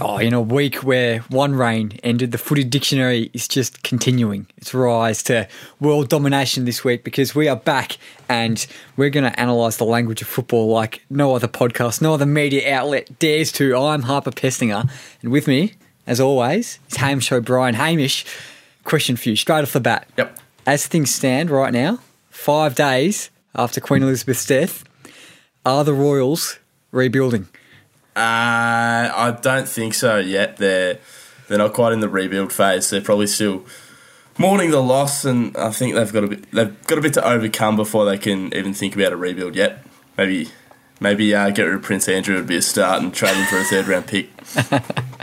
Oh, in a week where one reign ended, the footy dictionary is just continuing its rise to world domination this week because we are back and we're going to analyse the language of football like no other podcast, no other media outlet dares to. I'm Harper Pestinger, and with me, as always, is Hamish O'Brien. Hamish, question for you straight off the bat. Yep. As things stand right now, five days after Queen Elizabeth's death, are the Royals rebuilding? Uh, I don't think so yet. They're they're not quite in the rebuild phase. They're probably still mourning the loss, and I think they've got a bit they've got a bit to overcome before they can even think about a rebuild yet. Maybe maybe uh, get rid of Prince Andrew would be a start and trade him for a third round pick.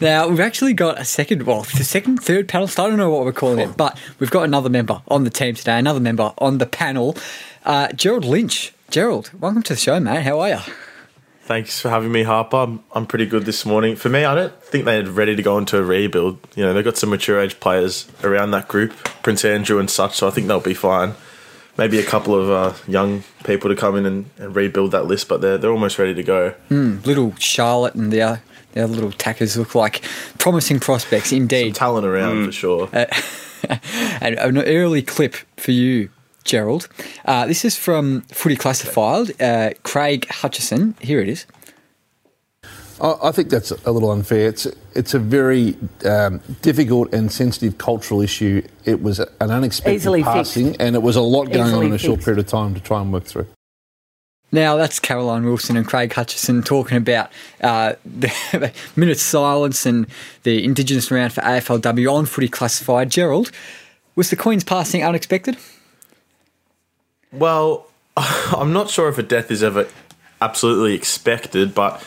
Now we've actually got a second, well, the second, third panelist. I don't know what we're calling it, but we've got another member on the team today. Another member on the panel, uh, Gerald Lynch. Gerald, welcome to the show, mate. How are you? Thanks for having me, Harper. I'm, I'm pretty good this morning. For me, I don't think they're ready to go into a rebuild. You know, they've got some mature age players around that group, Prince Andrew and such, so I think they'll be fine. Maybe a couple of uh, young people to come in and, and, rebuild that list, but they're, they're almost ready to go. Mm, little Charlotte and their, uh, the little tackers look like promising prospects indeed. Some talent around mm. for sure. Uh, and an early clip for you, Gerald. Uh, this is from Footy Classified. Uh, Craig Hutchison. Here it is. I think that's a little unfair. It's it's a very um, difficult and sensitive cultural issue. It was an unexpected Easily passing, fixed. and it was a lot going Easily on in a short period of time to try and work through. Now that's Caroline Wilson and Craig Hutchison talking about uh, the minute silence and the Indigenous round for AFLW on Footy Classified. Gerald, was the Queen's passing unexpected? Well, I'm not sure if a death is ever absolutely expected, but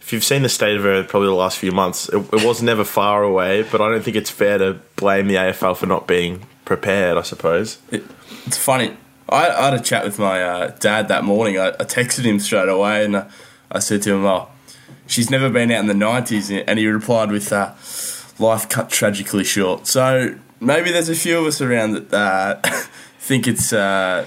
if you've seen the state of her probably the last few months, it, it, was never far away. But I don't think it's fair to blame the AFL for not being prepared. I suppose it, it's funny. I, I, had a chat with my uh, dad that morning. I, I, texted him straight away, and I, I, said to him, "Oh, she's never been out in the '90s," and he replied with, uh, "Life cut tragically short." So maybe there's a few of us around that uh, think it's uh,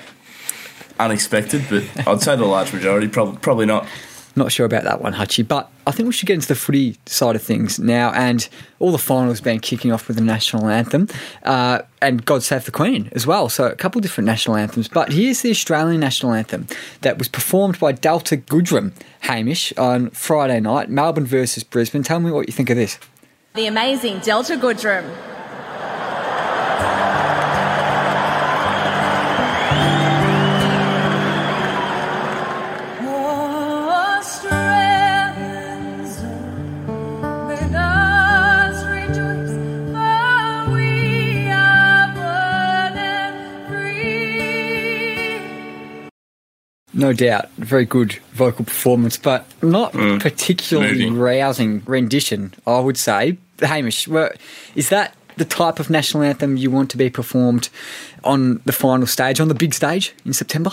unexpected, but I'd say the large majority probably probably not. Not sure about that one, Hutchie, but I think we should get into the footy side of things now. And all the finals been kicking off with the national anthem uh, and God Save the Queen as well. So a couple of different national anthems. But here's the Australian national anthem that was performed by Delta Goodrem, Hamish, on Friday night, Melbourne versus Brisbane. Tell me what you think of this. The amazing Delta Goodrem. No doubt, very good vocal performance, but not mm. particularly Moving. rousing rendition, I would say. Hamish, is that the type of national anthem you want to be performed on the final stage, on the big stage in September?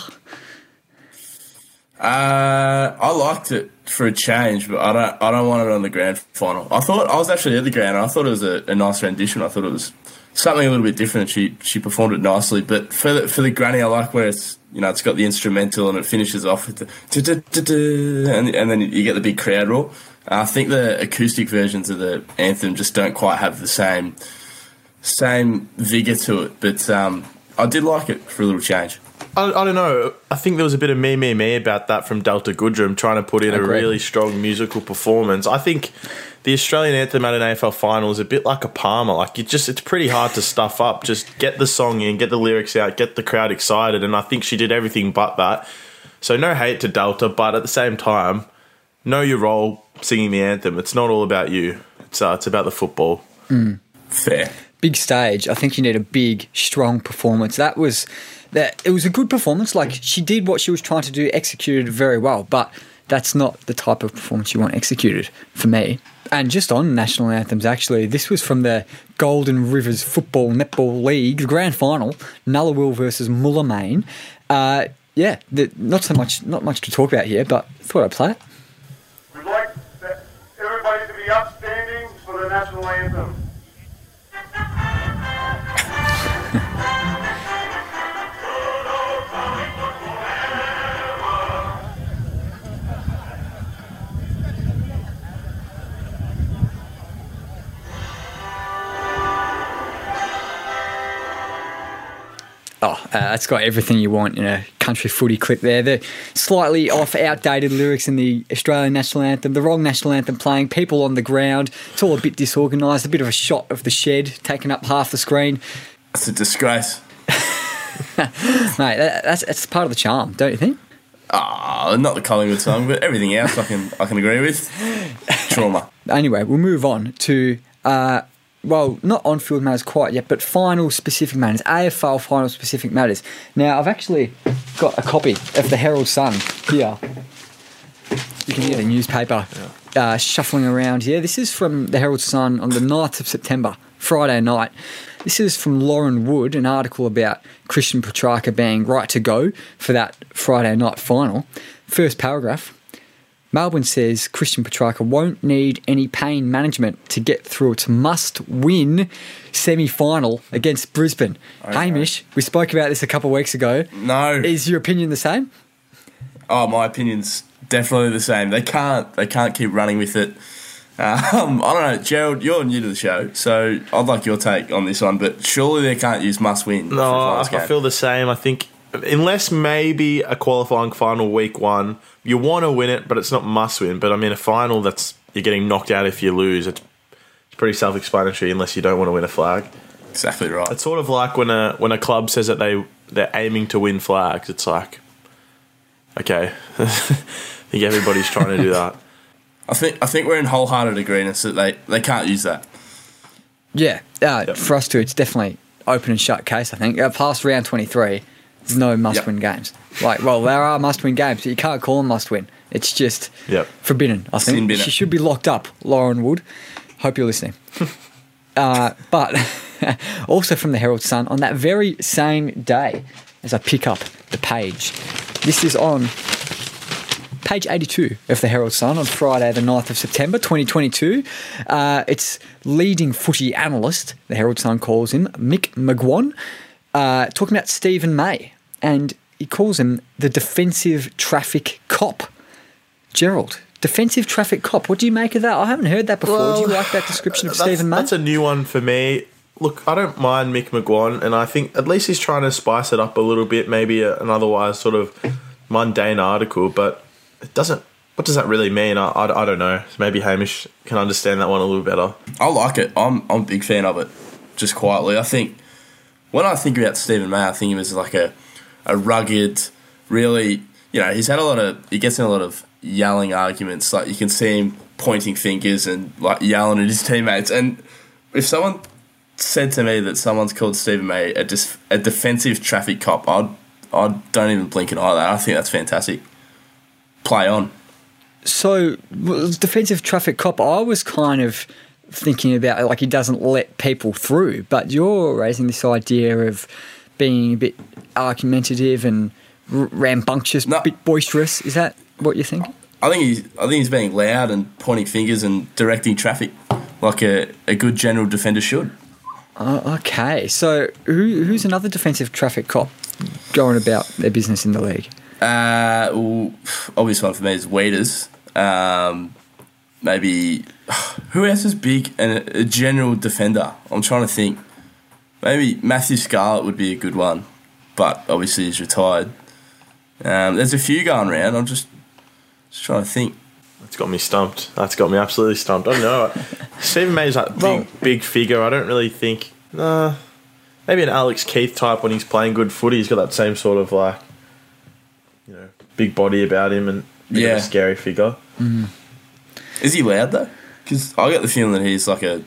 Uh, I liked it for a change, but I don't. I don't want it on the grand final. I thought I was actually at the grand. I thought it was a, a nice rendition. I thought it was something a little bit different. She she performed it nicely, but for the, for the granny, I like where it's you know it's got the instrumental and it finishes off with the and and then you get the big crowd roar. I think the acoustic versions of the anthem just don't quite have the same same vigor to it, but um, I did like it for a little change. I, I, don't know. I think there was a bit of me, me, me about that from Delta Goodrem trying to put in a really strong musical performance. I think the Australian anthem at an AFL final is a bit like a Palmer. Like you just, it's pretty hard to stuff up. Just get the song in, get the lyrics out, get the crowd excited, and I think she did everything but that. So no hate to Delta, but at the same time, know your role singing the anthem. It's not all about you. It's uh, it's about the football. Mm. Fair. Big stage. I think you need a big, strong performance. That was that. It was a good performance. Like she did what she was trying to do, executed very well. But that's not the type of performance you want executed for me. And just on national anthems, actually, this was from the Golden Rivers Football Netball League, the grand final, Nullarbor versus Mullum Uh, yeah, the, not so much, not much to talk about here, but thought I'd play it. We'd like everybody to be upstanding for the national anthem. Oh, uh, that's got everything you want in a country footy clip there. The slightly off, outdated lyrics in the Australian national anthem, the wrong national anthem playing, people on the ground. It's all a bit disorganised, a bit of a shot of the shed taking up half the screen. It's a disgrace. Mate, that, that's, that's part of the charm, don't you think? Ah, oh, not the Collingwood song, but everything else I can I can agree with. Trauma. Anyway, we'll move on to uh, well, not on field matters quite yet, but final specific matters, AFL final specific matters. Now, I've actually got a copy of the Herald Sun here. You can hear the newspaper uh, shuffling around here. This is from the Herald Sun on the 9th of September, Friday night. This is from Lauren Wood, an article about Christian Petracca being right to go for that Friday night final. First paragraph Melbourne says Christian Petracca won't need any pain management to get through its must win semi final against Brisbane. Okay. Hamish, we spoke about this a couple of weeks ago. No. Is your opinion the same? Oh, my opinion's definitely the same. They can't they can't keep running with it. Um, I don't know, Gerald. You're new to the show, so I'd like your take on this one. But surely they can't use must win. No, I, I feel the same. I think unless maybe a qualifying final week one you want to win it, but it's not must win. But I mean, a final that's you're getting knocked out if you lose. It's, it's pretty self-explanatory unless you don't want to win a flag. Exactly right. It's sort of like when a when a club says that they they're aiming to win flags. It's like, okay, I think everybody's trying to do that. I think I think we're in wholehearted agreement that they, they can't use that. Yeah, uh, yep. for us too, it's definitely open and shut case. I think uh, past round twenty three, there's no must win yep. games. Like, well, there are must win games, but you can't call them must win. It's just yep. forbidden. I think she should be locked up. Lauren Wood. Hope you're listening. uh, but also from the Herald Sun on that very same day, as I pick up the page, this is on page 82 of the Herald Sun on Friday, the 9th of September 2022. Uh, it's leading footy analyst, the Herald Sun calls him, Mick McGuane, uh, talking about Steven May. And he calls him the defensive traffic cop. Gerald, defensive traffic cop. What do you make of that? I haven't heard that before. Well, do you like that description of Steven May? That's a new one for me. Look, I don't mind Mick McGuane, and I think at least he's trying to spice it up a little bit, maybe an otherwise sort of mundane article, but it doesn't. What does that really mean? I, I, I don't know. Maybe Hamish can understand that one a little better. I like it. I'm, I'm a big fan of it, just quietly. I think when I think about Steven May, I think he was like a a rugged, really, you know, he's had a lot of, he gets in a lot of yelling arguments. Like you can see him pointing fingers and like yelling at his teammates. And if someone said to me that someone's called Steven May a, dis- a defensive traffic cop, I'd, I don't even blink an eye at that. I think that's fantastic. Play on. So, defensive traffic cop, I was kind of thinking about like he doesn't let people through, but you're raising this idea of being a bit argumentative and rambunctious, no. a bit boisterous. Is that what you think? I think he's I think he's being loud and pointing fingers and directing traffic like a, a good general defender should. Uh, okay, so who, who's another defensive traffic cop going about their business in the league? Uh, well, obvious one for me is Weeders. Um, maybe who else is big and a, a general defender? I'm trying to think. Maybe Matthew Scarlett would be a good one, but obviously he's retired. Um, there's a few going around. I'm just just trying to think. That's got me stumped. That's got me absolutely stumped. I don't know. Steven May's like big, well, big figure. I don't really think. Nah, maybe an Alex Keath type when he's playing good footy. He's got that same sort of like, you know, big body about him and yeah. a scary figure. Mm. Is he loud though? Because I get the feeling that he's like a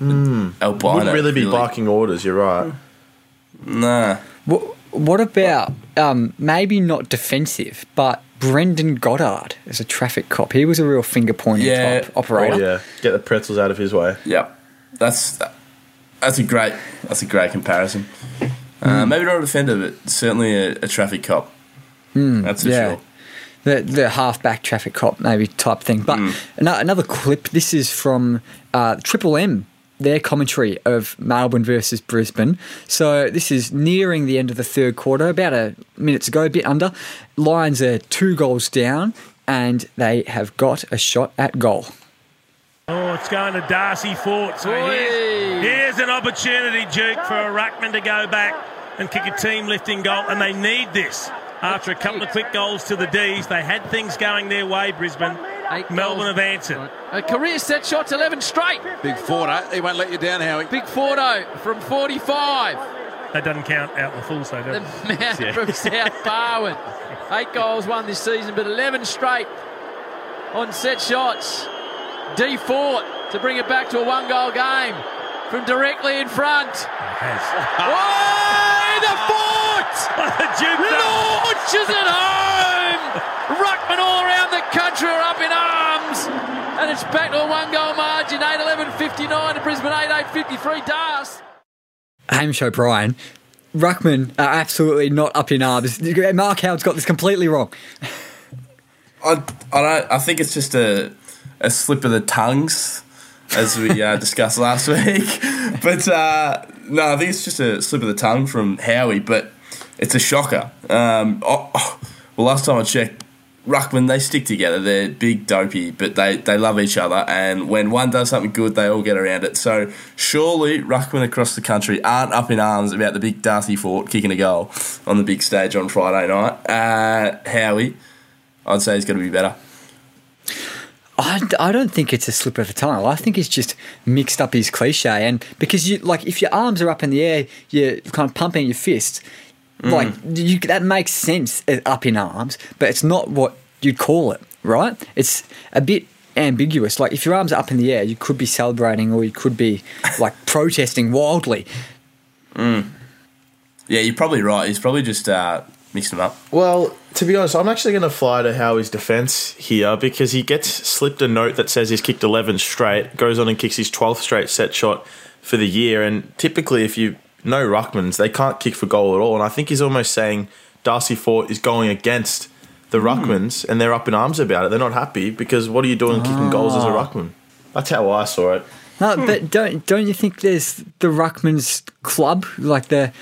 Mm. Albino. Wouldn't really be really. barking orders. You're right. Nah. What, what about um, maybe not defensive, but Brendon Goddard as a traffic cop? He was a real finger pointing yeah. type operator. Oh, yeah, get the pretzels out of his way. Yeah, that's that's a great that's a great comparison. Mm. Uh, hmm. maybe not a defender, but certainly a, a traffic cop. Mm, that's for yeah. sure the the halfback traffic cop maybe type thing. But mm. another clip. This is from uh, Triple M their commentary of Melbourne versus Brisbane. So this is nearing the end of the third quarter, about a minutes ago, a bit under. Lions are two goals down, and they have got a shot at goal. Oh, it's going to Darcy Fort. So here's, here's, an opportunity, Duke, for a ruckman to go back. and kick a team lifting goal, and they need this. After a couple of quick goals to the D's, they had things going their way, Brisbane. Eight Melbourne goals. have answered. Right. A career set shots, 11 straight. Big Fordo. Eh? He won't let you down, Howie. Big Fordo from 45. That doesn't count out the full, so The man yeah. from South Barwon. Eight goals won this season, but 11 straight on set shots. D Fort to bring it back to a one goal game from directly in front. oh, the margin 8 11 59 to Brisbane 8 8 53. Das. Hamish O'Brien. Ruckman are absolutely not up in arms. Mark Howard's got this completely wrong. I, I don't. I think it's just a a slip of the tongues, as we uh, discussed last week. But uh, no, I think it's just a slip of the tongue from Howie. But it's a shocker. Um, oh, oh, well, last time I checked, Ruckman they stick together. They're big dopey, but they, they love each other. And when one does something good, they all get around it. So surely Ruckman across the country aren't up in arms about the big Darcy Fort kicking a goal on the big stage on Friday night. Uh, Howie, I'd say he's going to be better. I, I don't think it's a slip of the tongue. I think it's just mixed up his cliche. And because you like, if your arms are up in the air, you're kind of pumping your fist. Mm. Like you, that makes sense uh, up in arms, but it's not what you'd call it, right? It's a bit ambiguous. Like if your arms are up in the air, you could be celebrating or you could be like protesting wildly. Mm. Yeah, you're probably right. He's probably just uh, mixed them up. Well, to be honest, I'm actually going to fly to Howie's defence here because he gets slipped a note that says he's kicked 11 straight, goes on and kicks his 12th straight set shot for the year. And typically, if you know Ruckmans, they can't kick for goal at all. And I think he's almost saying Darcy Fort is going against the mm. Ruckmans and they're up in arms about it. They're not happy because what are you doing kicking goals as a ah. Ruckman? That's how I saw it. No, but don't don't you think there's the Ruckmans Club, like the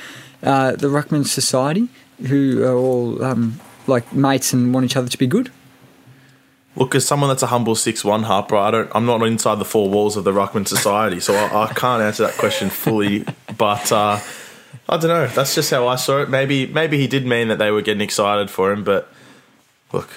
uh, the Ruckman Society, who are all um, like mates and want each other to be good? Look, as someone that's a humble six one Harper, I don't. I'm not inside the four walls of the Ruckman Society, so I, I can't answer that question fully. But uh, I don't know. That's just how I saw it. Maybe maybe he did mean that they were getting excited for him, but look,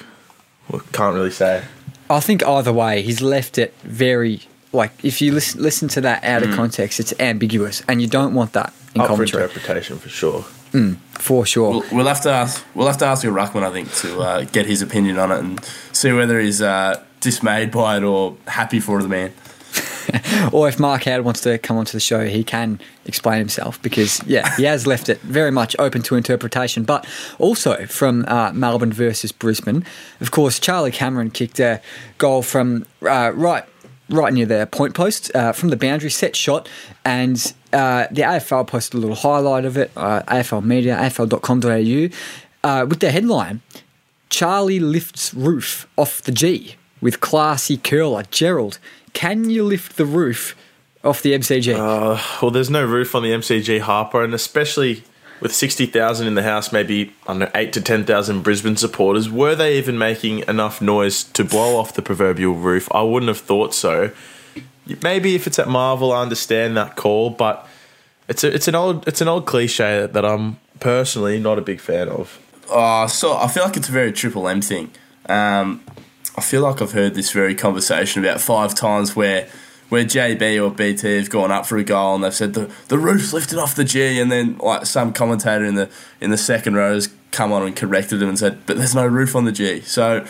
look can't really say. I think either way, he's left it very like if you listen listen to that out of mm. context, it's ambiguous, and you don't want that in Up commentary. For interpretation for sure. Mm, for sure. We'll, we'll, have to ask. We'll have to ask Ruckman, I think, to uh, get his opinion on it and see whether he's uh, dismayed by it or happy for the man. or if Mark Howard wants to come onto the show, he can explain himself because, yeah, he has left it very much open to interpretation. But also from uh, Melbourne versus Brisbane, of course, Charlie Cameron kicked a goal from uh, right right near the point post uh, from the boundary, set shot, and uh, the AFL posted a little highlight of it, uh, AFL Media, AFL.com.au, uh, with the headline Charlie lifts roof off the G with classy curler. Gerald, can you lift the roof off the MCG? Uh, well, there's no roof on the MCG, Harper, and especially with 60,000 in the house, maybe, I don't know, 8 to 10,000 Brisbane supporters, were they even making enough noise to blow off the proverbial roof? I wouldn't have thought so. Maybe if it's at Marvel, I understand that call, but it's a, it's an old it's an old cliche that I'm personally not a big fan of. Oh, so I feel like it's a very Triple M thing. Um, I feel like I've heard this very conversation about five times where where JB or BT have gone up for a goal and they've said the the roof's lifted off the G, and then like some commentator in the in the second row has come on and corrected them and said, but there's no roof on the G. So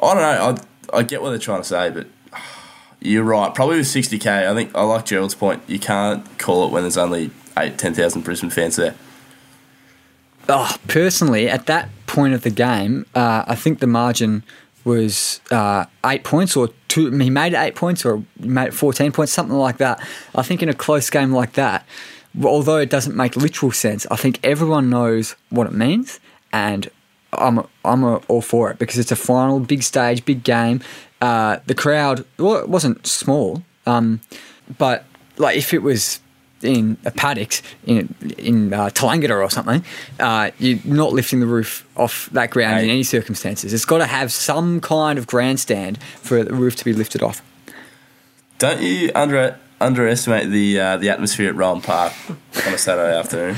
I don't know. I I get what they're trying to say, but you're right. Probably with 60k. I think I like Gerald's point. You can't call it when there's only eight, 10,000 Brisbane fans there. Oh, personally, at that point of the game, uh, I think the margin was uh, eight points or two. He made eight points or made 14 points, something like that. I think in a close game like that, although it doesn't make literal sense, I think everyone knows what it means. And I'm, I'm all for it because it's a final, big stage, big game. Uh, the crowd, well, it wasn't small, um, but like if it was in a paddock in in uh, or something, uh, you're not lifting the roof off that ground in any circumstances. It's got to have some kind of grandstand for the roof to be lifted off. Don't you under underestimate the uh, the atmosphere at Rowan Park on a Saturday afternoon?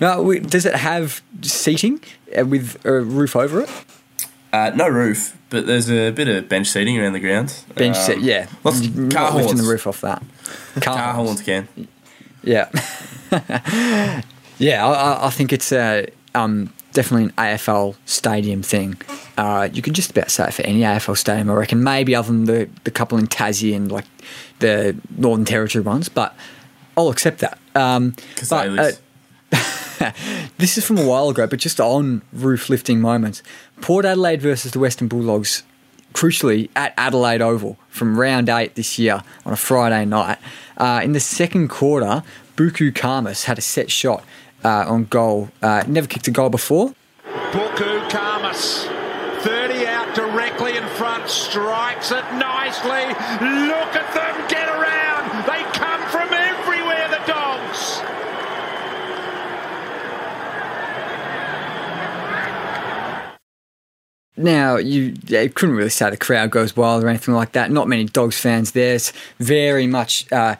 now, does it have seating uh, with a roof over it? Uh, no roof, but there's a bit of bench seating around the ground. Bench um, seat, yeah. Lots of car lifting the roof off that. Car, horns can. Yeah, yeah. I, I, think it's a um, definitely an AFL stadium thing. Uh, you could just about say it for any AFL stadium, I reckon. Maybe other than the the couple in Tassie and like the Northern Territory ones, but I'll accept that. Um, but, uh, this is from a while ago, but just on roof lifting moments. Port Adelaide versus the Western Bulldogs, crucially at Adelaide Oval from round eight this year on a Friday night. Uh, in the second quarter, Buku Khamis had a set shot uh, on goal. Uh, never kicked a goal before. Buku Khamis. 30 out directly in front, strikes it nicely. Look at them get around. They come from everywhere, the dogs. Now, you, yeah, couldn't really say the crowd goes wild or anything like that. Not many Dogs fans there. It's very much uh,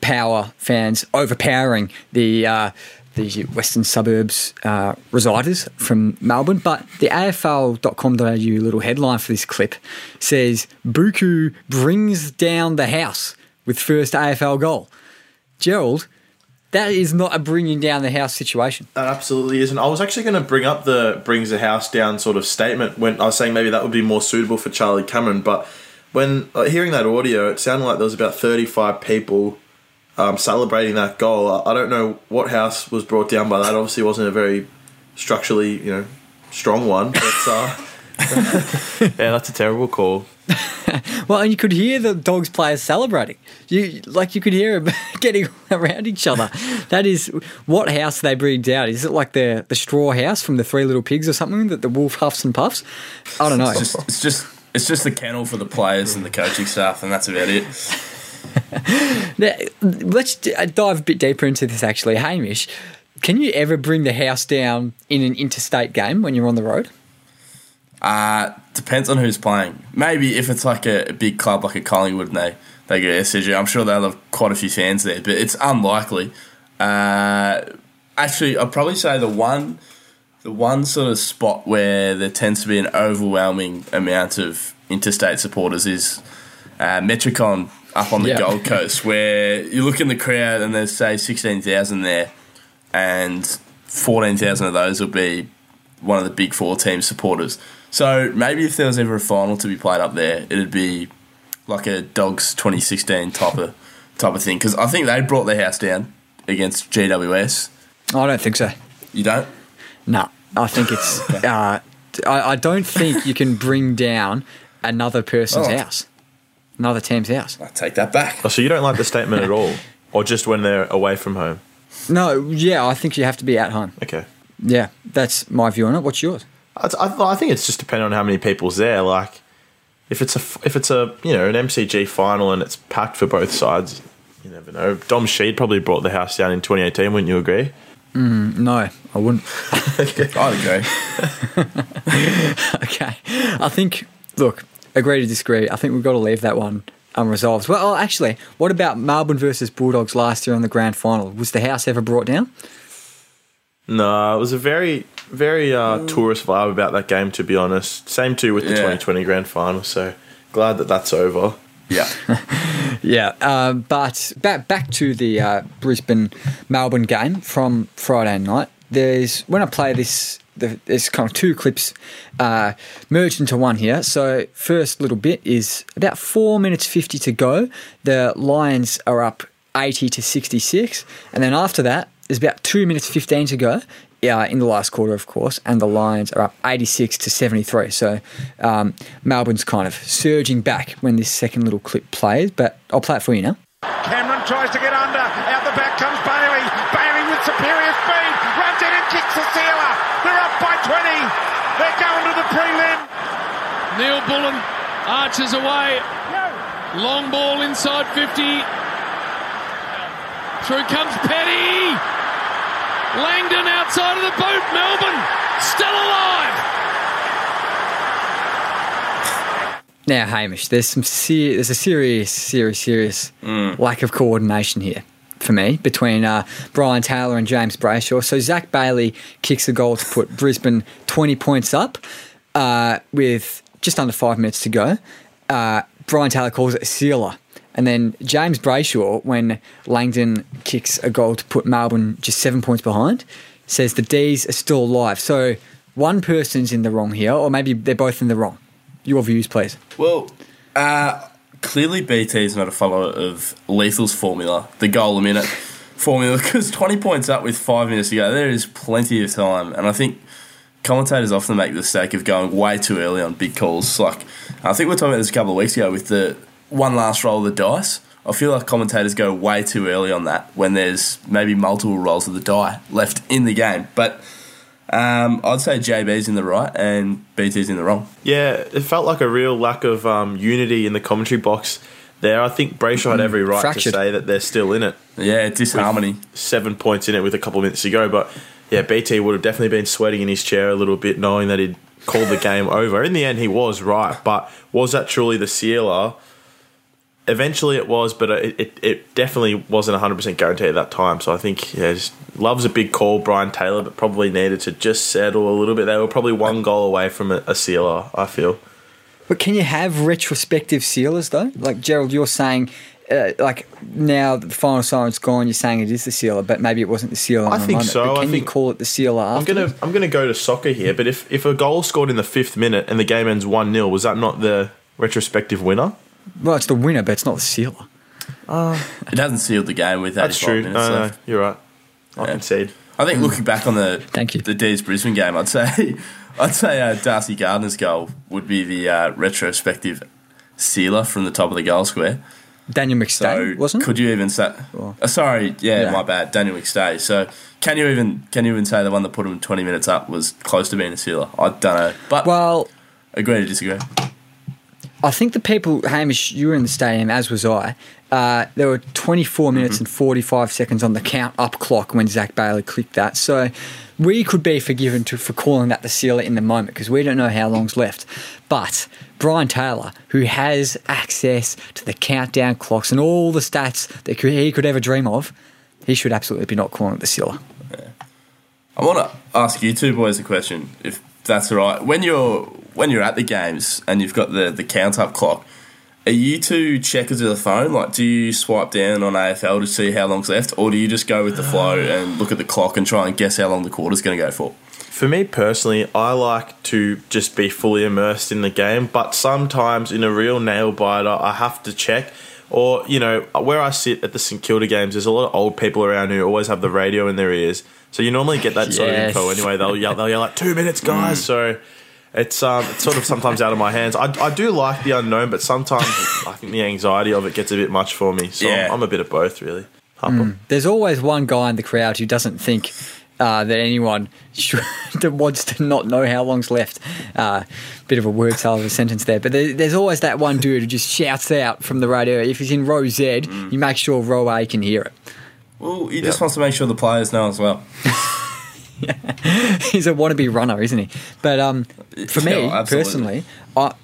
power fans overpowering the uh, the western suburbs uh, residers from Melbourne. But the AFL.com.au little headline for this clip says Buku brings down the house with first AFL goal. Gerald, that is not a bringing down the house situation. That absolutely isn't. I was actually going to bring up the brings the house down sort of statement when I was saying maybe that would be more suitable for Charlie Cameron, but when uh, hearing that audio, it sounded like there was about 35 people um, celebrating that goal. I don't know what house was brought down by that. Obviously, it wasn't a very structurally, you know, strong one. But uh, yeah, that's a terrible call. well, and you could hear the dogs players celebrating. You like you could hear them getting around each other. That is what house they bring down. Is it like the the straw house from the Three Little Pigs or something that the wolf huffs and puffs? I don't know. It's just it's just, it's just the kennel for the players and the coaching staff, and that's about it. now, let's uh, dive a bit deeper into this. Actually, Hamish, can you ever bring the house down in an interstate game when you're on the road? Uh, depends on who's playing. Maybe if it's like a, a big club like a Collingwood and they, they go SCG, I'm sure they'll have quite a few fans there, but it's unlikely. Uh, actually, I'd probably say the one the one sort of spot where there tends to be an overwhelming amount of interstate supporters is uh, Metricon up on the yep. Gold Coast, where you look in the crowd and there's say sixteen thousand there, and fourteen thousand of those will be one of the big four team supporters. So maybe if there was ever a final to be played up there, it'd be like a Dogs 2016 type of type of thing. Because I think they brought their house down against GWS. I don't think so. You don't? No, I think it's. uh, I, I, don't think you can bring down another person's oh. house, another team's house. I take that back. Oh, so you don't like the statement at all, or just when they're away from home? No, yeah, I think you have to be at home. Okay. Yeah, that's my view on it. What's yours? I, I think it's just depending on how many people's there. Like, if it's a if it's a you know an MCG final and it's packed for both sides, you never know. Dom Sheed probably brought the house down in 2018. Wouldn't you agree? Mm, no, I wouldn't. I'd agree. okay, I think. Look, agree to disagree. I think we've got to leave that one unresolved. Well, actually, what about Melbourne versus Bulldogs last year on the grand final? Was the house ever brought down? No, it was a very, very uh, mm. tourist vibe about that game. To be honest, same too with the yeah. 2020 grand final. So glad that that's over. Yeah, yeah. Uh, but back back to the uh, Brisbane Melbourne game from Friday night. There's when I play this. there's kind of two clips uh, merged into one here. So first little bit is about four minutes fifty to go. The Lions are up eighty to sixty six, and then after that, there's about two minutes 15 to go uh, in the last quarter, of course, and the Lions are up 86 to 73. So um, Melbourne's kind of surging back when this second little clip plays, but I'll play it for you now. Cameron tries to get under. Out the back comes Bailey. Bailey with superior speed. Runs in and kicks the sealer. They're up by 20. They're going to the prelim. Neal-Bullen arches away. Long ball inside 50. Through comes Petty. Langdon outside of the boot. Melbourne still alive. Now, Hamish, there's some ser- there's a serious, serious, serious mm. lack of coordination here. for me between uh, Brian Taylor and James Brayshaw. So Zac Bailey kicks a goal to put Brisbane 20 points up uh, with just under five minutes to go. Uh, Brian Taylor calls it a sealer. And then James Brayshaw, when Langdon kicks a goal to put Melbourne just seven points behind, says the D's are still alive. So one person's in the wrong here, or maybe they're both in the wrong. Your views, please. Well, uh, clearly BT is not a follower of Lethal's formula, the goal a minute formula, because 20 points up with five minutes to go, there is plenty of time. And I think commentators often make the mistake of going way too early on big calls. Like, I think we are talking about this a couple of weeks ago with the one last roll of the dice. I feel like commentators go way too early on that when there's maybe multiple rolls of the die left in the game. But um, I'd say JB's in the right and BT's in the wrong. Yeah, it felt like a real lack of um, unity in the commentary box there. I think Brayshaw had every right Fractured. to say that they're still in it. Yeah, disharmony. Seven points in it with a couple of minutes to go. But yeah, BT would have definitely been sweating in his chair a little bit knowing that he'd called the game over. In the end, he was right. But was that truly the sealer? Eventually it was, but it, it, it definitely wasn't 100% guaranteed at that time. So I think, yeah, loves a big call, Brian Taylor, but probably needed to just settle a little bit. They were probably one goal away from a, a sealer, I feel. But can you have retrospective sealers, though? Like, Gerald, you're saying. Uh, like now the final siren's gone, you're saying it is the sealer, but maybe it wasn't the sealer. I think moment. so. But can I think you call it the sealer? I'm gonna I'm gonna go to soccer here, but if if a goal scored in the fifth minute and the game ends one 0 was that not the retrospective winner? Well, it's the winner, but it's not the sealer. Uh, it hasn't sealed the game with that. That's true. No, no, you're right. I yeah. concede. I think looking back on the Thank you. the D's Brisbane game, I'd say I'd say uh, Darcy Gardiner's goal would be the uh, retrospective sealer from the top of the goal square. Daniel McStay, so wasn't Could you even say? Uh, sorry, yeah, yeah, my bad. Daniel McStay. So can you even can you even say the one that put him twenty minutes up was close to being a sealer? I don't know, but well, agree to disagree. I think the people, Hamish, you were in the stadium, as was I. Uh, there were 24 minutes mm-hmm. and 45 seconds on the count up clock when Zac Bailey clicked that. So we could be forgiven to, for calling that the sealer in the moment because we don't know how long's left. But Brian Taylor, who has access to the countdown clocks and all the stats that he could ever dream of, he should absolutely be not calling it the sealer. Yeah. I want to ask you two boys a question, if that's all right. When you're when you're at the games and you've got the the count up clock, are you two checkers of the phone? Like, do you swipe down on AFL to see how long's left, or do you just go with the flow and look at the clock and try and guess how long the quarter's going to go for? For me personally, I like to just be fully immersed in the game, but sometimes in a real nail biter, I have to check. Or, you know, where I sit at the St Kilda games, there's a lot of old people around who always have the radio in their ears. So you normally get that sort of info anyway. They'll yell, they'll yell like, two minutes, guys. Mm. So it's um, it's sort of sometimes out of my hands. I, I do like the unknown, but sometimes I think the anxiety of it gets a bit much for me. So yeah. I'm, I'm a bit of both, really. Mm. There's always one guy in the crowd who doesn't think uh, that anyone should, that wants to not know how long's left. Uh, bit of a word salad of a sentence there, but there, there's always that one dude who just shouts out from the radio. If he's in row Z, mm. you make sure row A can hear it. Well, he yep. just wants to make sure the players know as well. he's a wannabe runner, isn't he? But um, for me personally, I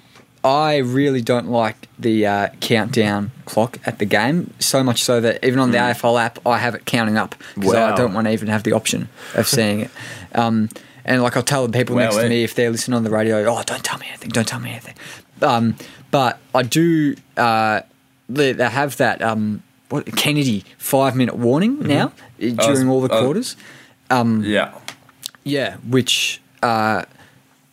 I really don't like the uh, countdown clock at the game. So much so that even on the mm. AFL app, I have it counting up because wow. I don't want to even have the option of seeing it. Um, and like I'll tell the people wow, next to me if they're listening on the radio, oh, don't tell me anything, don't tell me anything. Um, but I do. Uh, they, they have that um, what, Kennedy five minute warning mm-hmm. now during all the quarters. Um, yeah. Yeah, which, uh,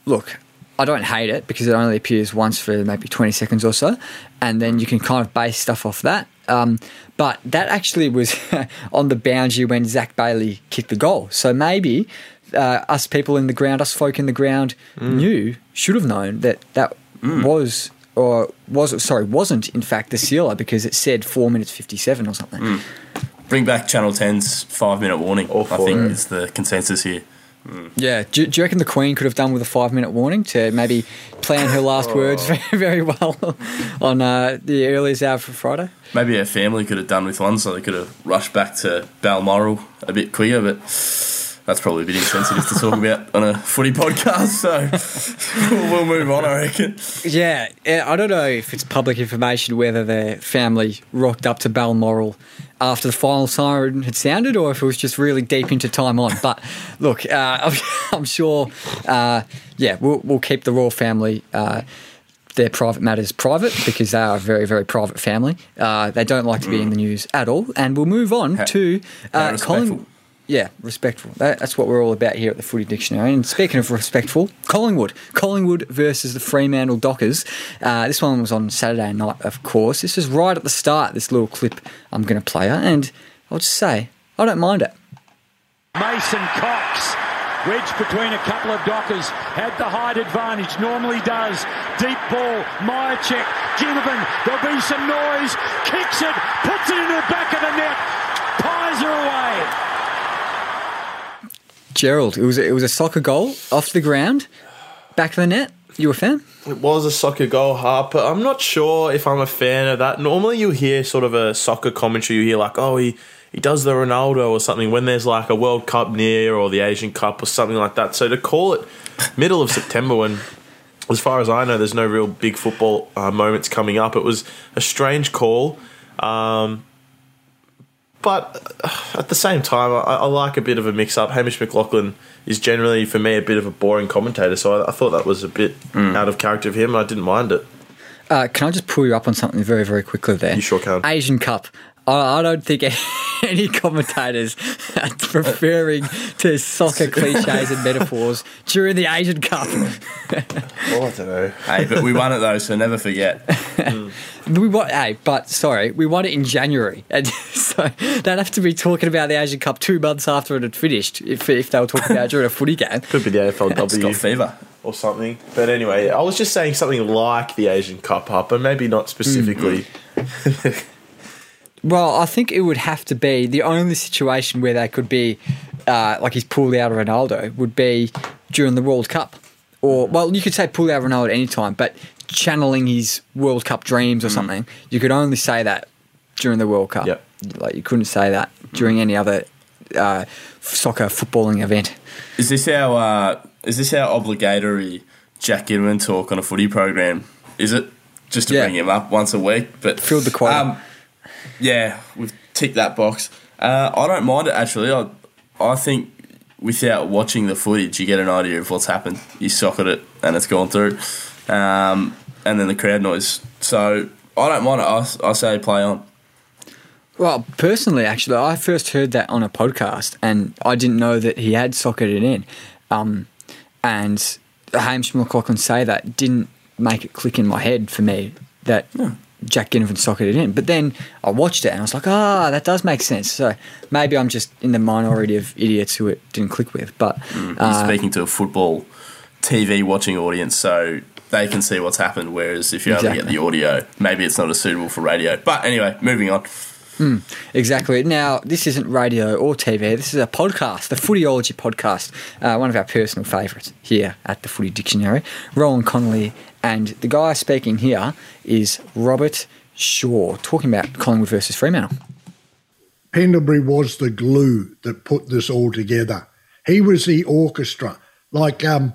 look, I don't hate it because it only appears once for maybe 20 seconds or so, and then you can kind of base stuff off that. Um, but that actually was on the boundary when Zac Bailey kicked the goal. So maybe uh, us people in the ground, us folk in the ground, mm. knew, should have known that that mm. was or was sorry wasn't in fact the sealer because it said four minutes fifty seven or something. Mm. Bring back Channel 10's five minute warning. I think is the consensus here. Mm. Yeah, do, do, you reckon the Queen could have done with a five minute warning to maybe plan her last oh. words very, very well on uh, the earliest hour for Friday? Maybe her family could have done with one so they could have rushed back to Balmoral a bit quicker, but that's probably a bit insensitive to talk about on a footy podcast. So we'll move on, I reckon. Yeah, I don't know if it's public information whether their family rocked up to Balmoral after the final siren had sounded, or if it was just really deep into time on. But look, uh, I'm, I'm, sure, uh, yeah, we'll, we'll, keep the royal family. Uh, their private matters private because they are a very, very private family. Uh, they don't like to be in the news at all. And we'll move on how, to uh, Colin. Yeah, respectful. That, that's what we're all about here at the Footy Dictionary. And speaking of respectful, Collingwood. Collingwood versus the Fremantle Dockers. Uh, this one was on Saturday night, of course. This is right at the start, this little clip I'm going to play. And I'll just say, I don't mind it. Mason Cox Wedge between a couple of Dockers. Had the height advantage. Normally does. Deep ball. Mihocek. Ginnivan. There'll be some noise. Kicks it. Puts it in the back of the net. Pies her away. Gerald, it was, it was a soccer goal off the ground. Back of the net. You a fan? It was a soccer goal, Harper. I'm not sure if I'm a fan of that. Normally, you hear sort of a soccer commentary. You hear like, "Oh, he he does the Ronaldo or something when there's like a World Cup near or the Asian Cup or something like that. So to call it middle of September when, as far as I know, there's no real big football uh, moments coming up, it was a strange call. Um, but uh, at the same time, I, I, like a bit of a mix up. Hamish McLachlan is generally, for me, a bit of a boring commentator, so I, I thought that was a bit mm. out of character of him. I didn't mind it. Uh, can I just pull you up on something very, very quickly there? You sure can. Asian Cup. I, don't think any commentators are referring to soccer cliches and metaphors during the Asian Cup. oh, I don't know. Hey, but we won it though, so never forget. we won. Hey, but sorry, we won it in January, and so they'd have to be talking about the Asian Cup two months after it had finished. If, if they were talking about it during a footy game, could be the AFLW got fever or something. But anyway, I was just saying something like the Asian Cup up, but maybe not specifically. Mm-hmm. Well, I think it would have to be the only situation where they could be uh, like he's pulled out of Ronaldo would be during the World Cup, or well, you could say pull out Ronaldo at any time, but channeling his World Cup dreams or mm. something, you could only say that during the World Cup. Yep. Like you couldn't say that during any other uh, soccer footballing event. Is this our uh, is this our obligatory Jack Ginnivan talk on a footy program? Is it just to yeah. bring him up once a week? But filled the quota. Um, yeah, we've ticked that box. Uh, I don't mind it actually. I, I think without watching the footage, you get an idea of what's happened. You socket it and it's gone through, um, and then the crowd noise. So I don't mind it. I, I say play on. Well, personally, actually, I first heard that on a podcast, and I didn't know that he had socketed it in. Um, and Hamish McLachlan say that didn't make it click in my head for me that yeah. Jack Ginnivan socketed it in. But then I watched it and I was like, ah, that does make sense. So maybe I'm just in the minority of idiots who it didn't click with. But mm, uh, speaking to a football TV watching audience, so they can see what's happened. Whereas if you exactly. only get the audio, maybe it's not as suitable for radio. But anyway, moving on. Mm, exactly. Now, this isn't radio or TV. This is a podcast, the Footyology podcast, uh, one of our personal favourites here at the Footy Dictionary. Rohan Connolly and the guy speaking here is Robert Shaw, talking about Collingwood versus Fremantle. Pendlebury was the glue that put this all together. He was the orchestra. Like um,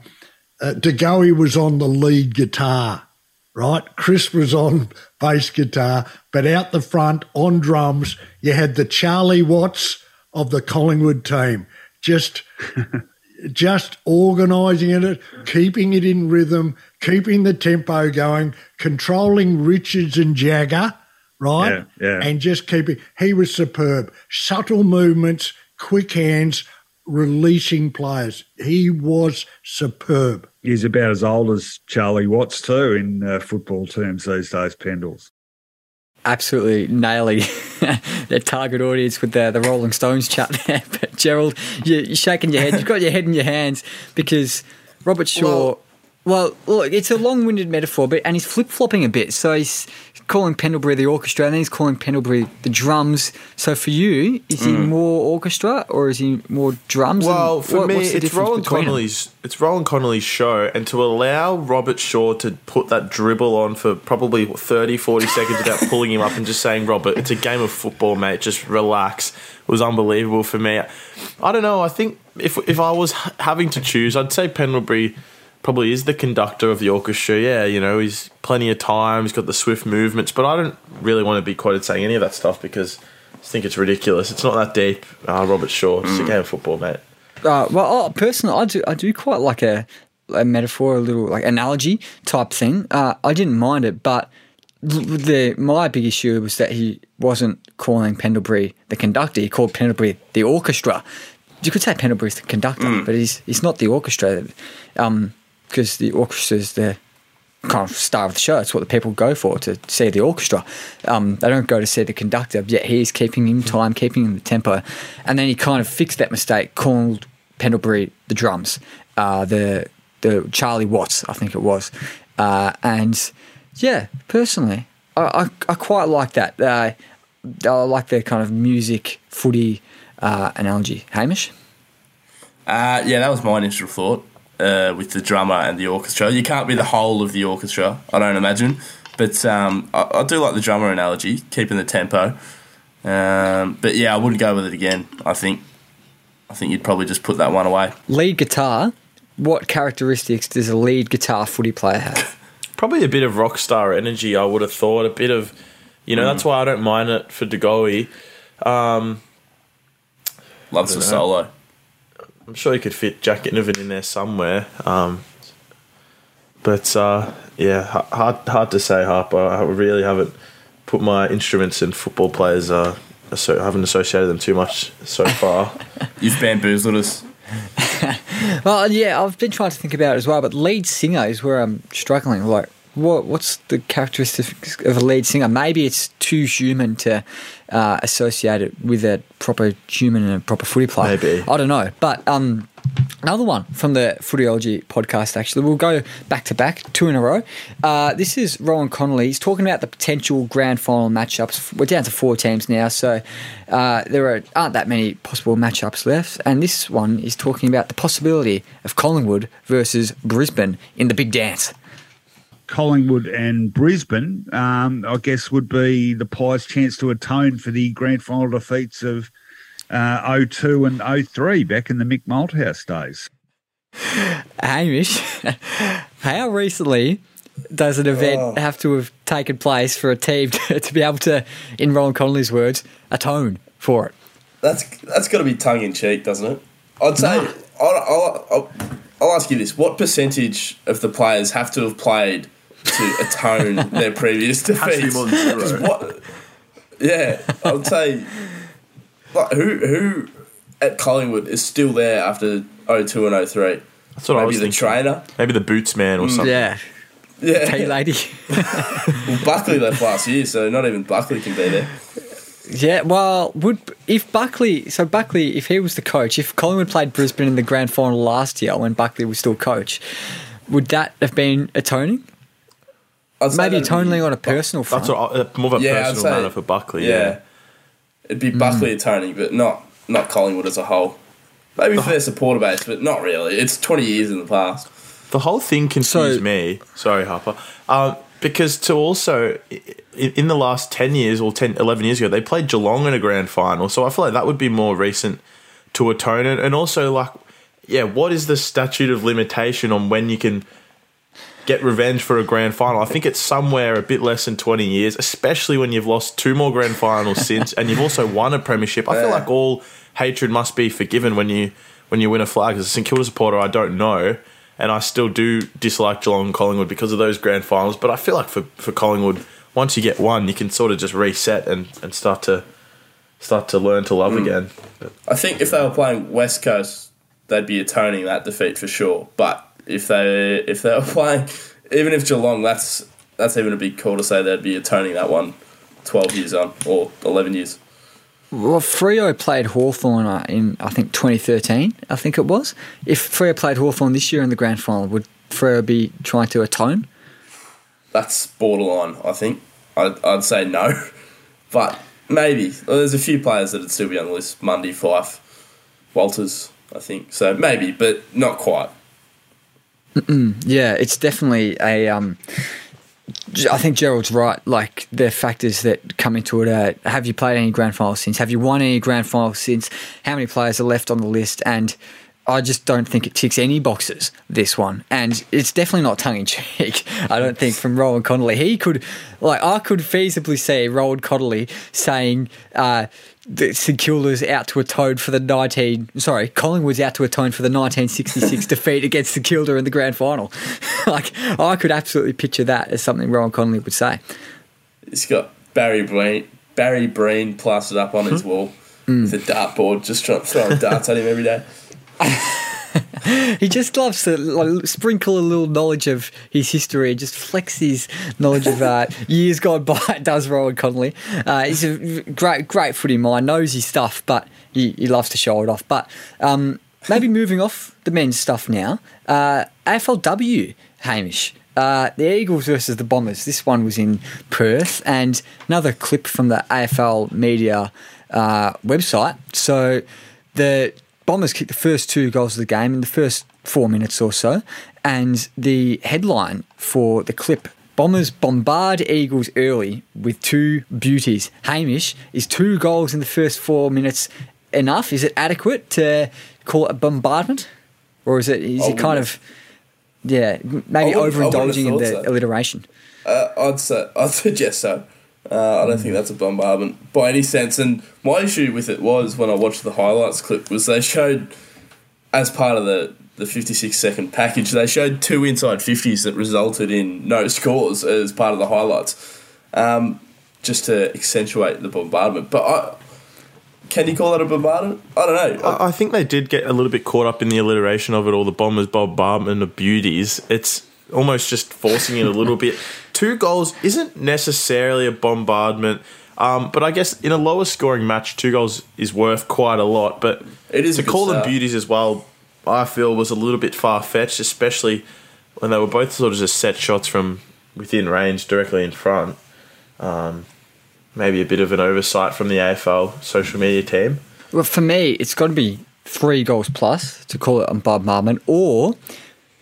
uh, De Goey was on the lead guitar, right? Chris was on bass guitar, but out the front on drums, you had the Charlie Watts of the Collingwood team. Just just organising it, keeping it in rhythm, keeping the tempo going, controlling Richards and Jagger, right? Yeah, yeah. And just keeping. He was superb. Subtle movements, quick hands, releasing players. He was superb. He's about as old as Charlie Watts too in uh, football terms these days. Pendles absolutely nailing their target audience with the, the Rolling Stones chat there. But Gerald, you, are shaking your head. You've got your head in your hands because Robert Shaw. Well, well, look, it's a long-winded metaphor, but and he's flip-flopping a bit. So he's calling Pendlebury the orchestra, and then he's calling Pendlebury the drums. So for you, is mm. he more orchestra or is he more drums? Well, for what, me, it's Rohan Connolly's. Them? It's Rohan Connolly's show, and to allow Robert Shaw to put that dribble on for probably 30, 40 seconds without pulling him up and just saying, "Robert, it's a game of football, mate. Just relax." was unbelievable for me. I don't know. I think if if I was having to choose, I'd say Pendlebury probably is the conductor of the orchestra. Yeah, you know, he's plenty of time. He's got the swift movements, but I don't really want to be quoted saying any of that stuff because I think it's ridiculous. It's not that deep. Uh, Robert Shaw, it's a game of football, mate. Uh, well, oh, personally, I do I do quite like a, a metaphor, a little like analogy type thing. Uh, I didn't mind it, but the my big issue was that he wasn't calling Pendlebury the conductor. He called Pendlebury the orchestra. You could say Pendlebury's the conductor, Mm. but he's he's not the orchestra. Um, because the orchestra is the kind of star of the show. It's what the people go for to see the orchestra. Um, they don't go to see the conductor. Yet he's keeping him time, keeping him the tempo, and then he kind of fixed that mistake, called Pendlebury the drums, uh, the the Charlie Watts, I think it was, uh, and yeah, personally, I, I, I quite like that. Uh, I like the kind of music footy uh, analogy. Hamish. Uh, yeah, that was my initial thought uh, with the drummer and the orchestra. You can't be the whole of the orchestra, I don't imagine. But um, I, I do like the drummer analogy, keeping the tempo. Um, but yeah, I wouldn't go with it again. I think I think you'd probably just put that one away. Lead guitar. What characteristics does a lead guitar footy player have? Probably a bit of rock star energy. I would have thought a bit of, you know, Mm. that's why I don't mind it for De Goey. Um, Loves I the solo. I'm sure you could fit Jack Ginnivan in there somewhere. Um, but uh, yeah, hard hard to say, Harper. I really haven't put my instruments and football players. Uh, so I haven't associated them too much so far. You've bamboozled us. Well, yeah, I've been trying to think about it as well, but lead singer is where I'm struggling. Like, what what's the characteristics of a lead singer? Maybe it's too human to uh, associate it with a proper human and a proper footy player. Maybe. I don't know, but um, another one from the Footyology podcast. Actually, we'll go back to back, two in a row. Uh, this is Rohan Connolly. He's talking about the potential grand final matchups. We're down to four teams now, so uh, there are, aren't that many possible matchups left. And this one is talking about the possibility of Collingwood versus Brisbane in the big dance. Collingwood and Brisbane, um, I guess, would be the Pies' chance to atone for the grand final defeats of uh, 02 and 03 back in the Mick Malthouse days. Hamish, how recently does an event Oh. have to have taken place for a team to, to be able to, in Rohan Connolly's words, atone for it? That's that's got to be tongue in cheek, doesn't it? I'd say I'll, I'll, I'll, I'll ask you this: What percentage of the players have to have played to atone their previous Has to be defeats? more than zero. 'Cause what- yeah, I'd say like, who who at Collingwood is still there after 02 and 03? That's what Maybe I was the thinking. trainer. Maybe the boots man or Mm. something. Yeah, Yeah, tea lady. well, Buckley left last year, so not even Buckley can be there. Yeah, well, would if Buckley? So Buckley, if he was the coach, if Collingwood played Brisbane in the grand final last year when Buckley was still coach, would that have been atoning? I'd Maybe that'd atoning on a personal front. That's what, uh, more of a Yeah, personal say- matter for Buckley. Yeah. Yeah. It'd be Buckley atoning, but not not Collingwood as a whole. Maybe for their supporter base, but not really. It's 20 years in the past. The whole thing confused So- me. Sorry, Harper. Um, because to also, in the last 10 years or 10, 11 years ago, they played Geelong in a grand final. So I feel like that would be more recent to atone. And also, like, yeah, what is the statute of limitation on when you can get revenge for a grand final? I think it's somewhere a bit less than 20 years, especially when you've lost two more grand finals since and you've also won a premiership. I feel like all hatred must be forgiven when you when you win a flag. As a St Kilda supporter, I don't know, and I still do dislike Geelong and Collingwood because of those grand finals. But I feel like for, for Collingwood, once you get one, you can sort of just reset and, and start to start to learn to love hmm. again. I think if they were playing West Coast, they'd be atoning that defeat for sure. But if they if they were playing, even if Geelong, that's that's even a big call to say they'd be atoning that one 12 years on or 11 years. Well, Freo played Hawthorn uh, in, I think, 2013, I think it was. If Freo played Hawthorn this year in the grand final, would Freo be trying to atone? That's borderline, I think. I'd, I'd say no. But maybe. Well, there's a few players that'd still be on the list. Mundy, Fyfe, Walters, I think. So maybe, but not quite. Yeah, it's definitely a um, I think Gerald's right. Like the factors that come into it are: have you played any grand finals since? Have you won any grand finals since? How many players are left on the list? And I just don't think it ticks any boxes. This one, and it's definitely not tongue in cheek. I don't think from Rohan Connolly. He could, like, I could feasibly see Rohan Connolly saying. Uh, St Kilda's out to atone for the 19 sorry Collingwood's out to atone for the 1966 defeat against St Kilda in the grand final. Like I could absolutely picture that as something Rohan Connolly would say. It's got Barry Breen Barry Breen plastered up on his wall mm. with a dartboard just trying throwing darts at him every day he just loves to like, sprinkle a little knowledge of his history, and just flex his knowledge of uh, years gone by. Does Rohan Connolly? Uh, he's a great, great footy mind, knows his stuff, but he, he loves to show it off. But um, maybe moving off the men's stuff now. Uh, AFLW, Hamish. Uh, the Eagles versus the Bombers. This one was in Perth, and another clip from the AFL media uh, website. So the Bombers kicked the first two goals of the game in the first four minutes or so. And the headline for the clip Bombers bombard Eagles early with two beauties. Hamish, is two goals in the first four minutes enough? Is it adequate to call it a bombardment? Or is it, is it kind of, yeah, maybe overindulging in the so. alliteration? Uh, I'd, say, I'd suggest so. Uh, I don't think that's a bombardment by any sense. And my issue with it was when I watched the highlights clip was they showed as part of the the 56 second package they showed two inside 50s that resulted in no scores as part of the highlights um, just to accentuate the bombardment but I, can you call that a bombardment? I don't know. I, I think they did get a little bit caught up in the alliteration of it all the bombers bombardment of beauties it's almost just forcing it a little bit two goals isn't necessarily a bombardment. Um, but I guess in a lower scoring match, two goals is worth quite a lot. But it is to call start. them beauties as well. I feel was a little bit far fetched, especially when they were both sort of just set shots from within range, directly in front. Um, maybe a bit of an oversight from the AFL social media team. Well, for me, it's got to be three goals plus to call it a bombardment, or